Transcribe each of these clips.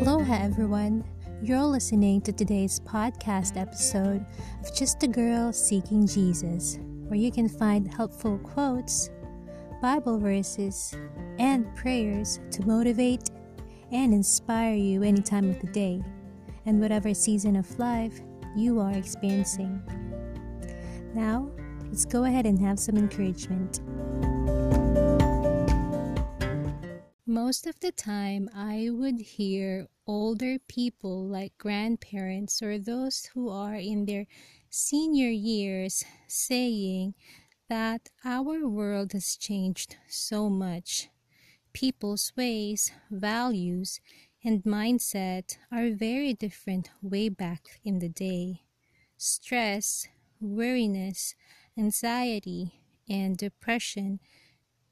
Aloha, everyone. You're listening to today's podcast episode of Just a Girl Seeking Jesus, where you can find helpful quotes, Bible verses, and prayers to motivate and inspire you any time of the day and whatever season of life you are experiencing. Now, let's go ahead and have some encouragement. Most of the time, I would hear older people like grandparents or those who are in their senior years saying that our world has changed so much. People's ways, values, and mindset are very different way back in the day. Stress, weariness, anxiety, and depression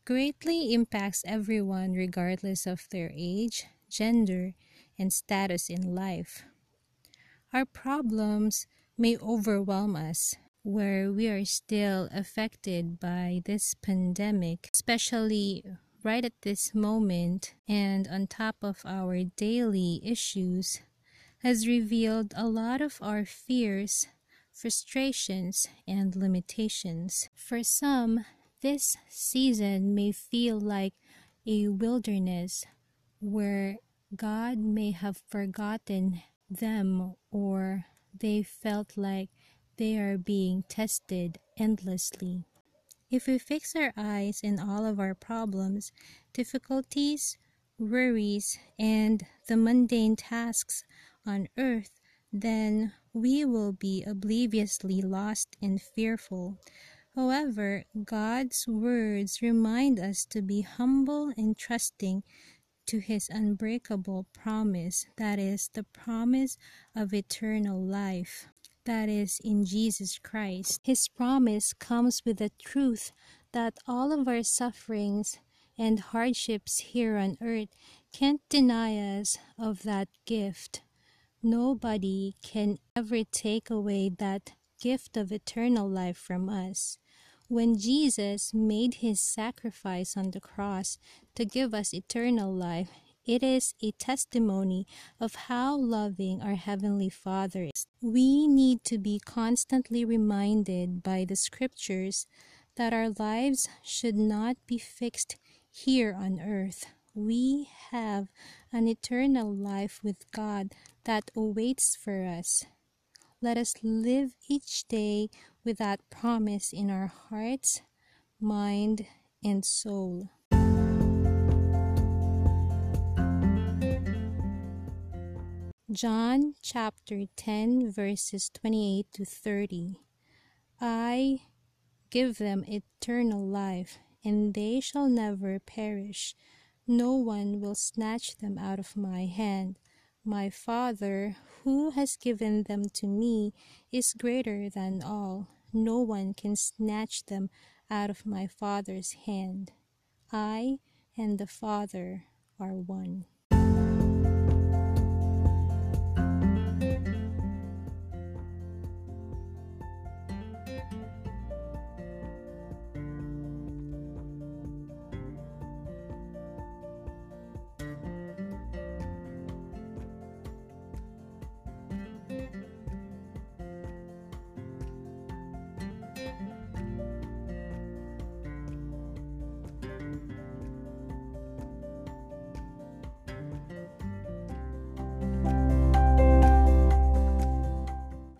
greatly impacts everyone regardless of their age, gender, and status in life. Our problems may overwhelm us where we are still affected by this pandemic, especially right at this moment, and on top of our daily issues, has revealed a lot of our fears, frustrations, and limitations. For some, this season may feel like a wilderness where God may have forgotten them or they felt like they are being tested endlessly. If we fix our eyes in all of our problems, difficulties, worries, and the mundane tasks on earth, then we will be obliviously lost and fearful. However, God's words remind us to be humble and trusting to His unbreakable promise that is, the promise of eternal life that is in Jesus Christ. His promise comes with the truth that all of our sufferings and hardships here on earth can't deny us of that gift. Nobody can ever take away that gift of eternal life from us. When Jesus made his sacrifice on the cross to give us eternal life, it is a testimony of how loving our Heavenly Father is. We need to be constantly reminded by the scriptures that our lives should not be fixed here on earth. We have an eternal life with God that awaits for us. Let us live each day with that promise in our hearts, mind, and soul. John chapter 10, verses 28 to 30. I give them eternal life, and they shall never perish. No one will snatch them out of my hand. My Father, who has given them to me, is greater than all. No one can snatch them out of my Father's hand. I and the Father are one.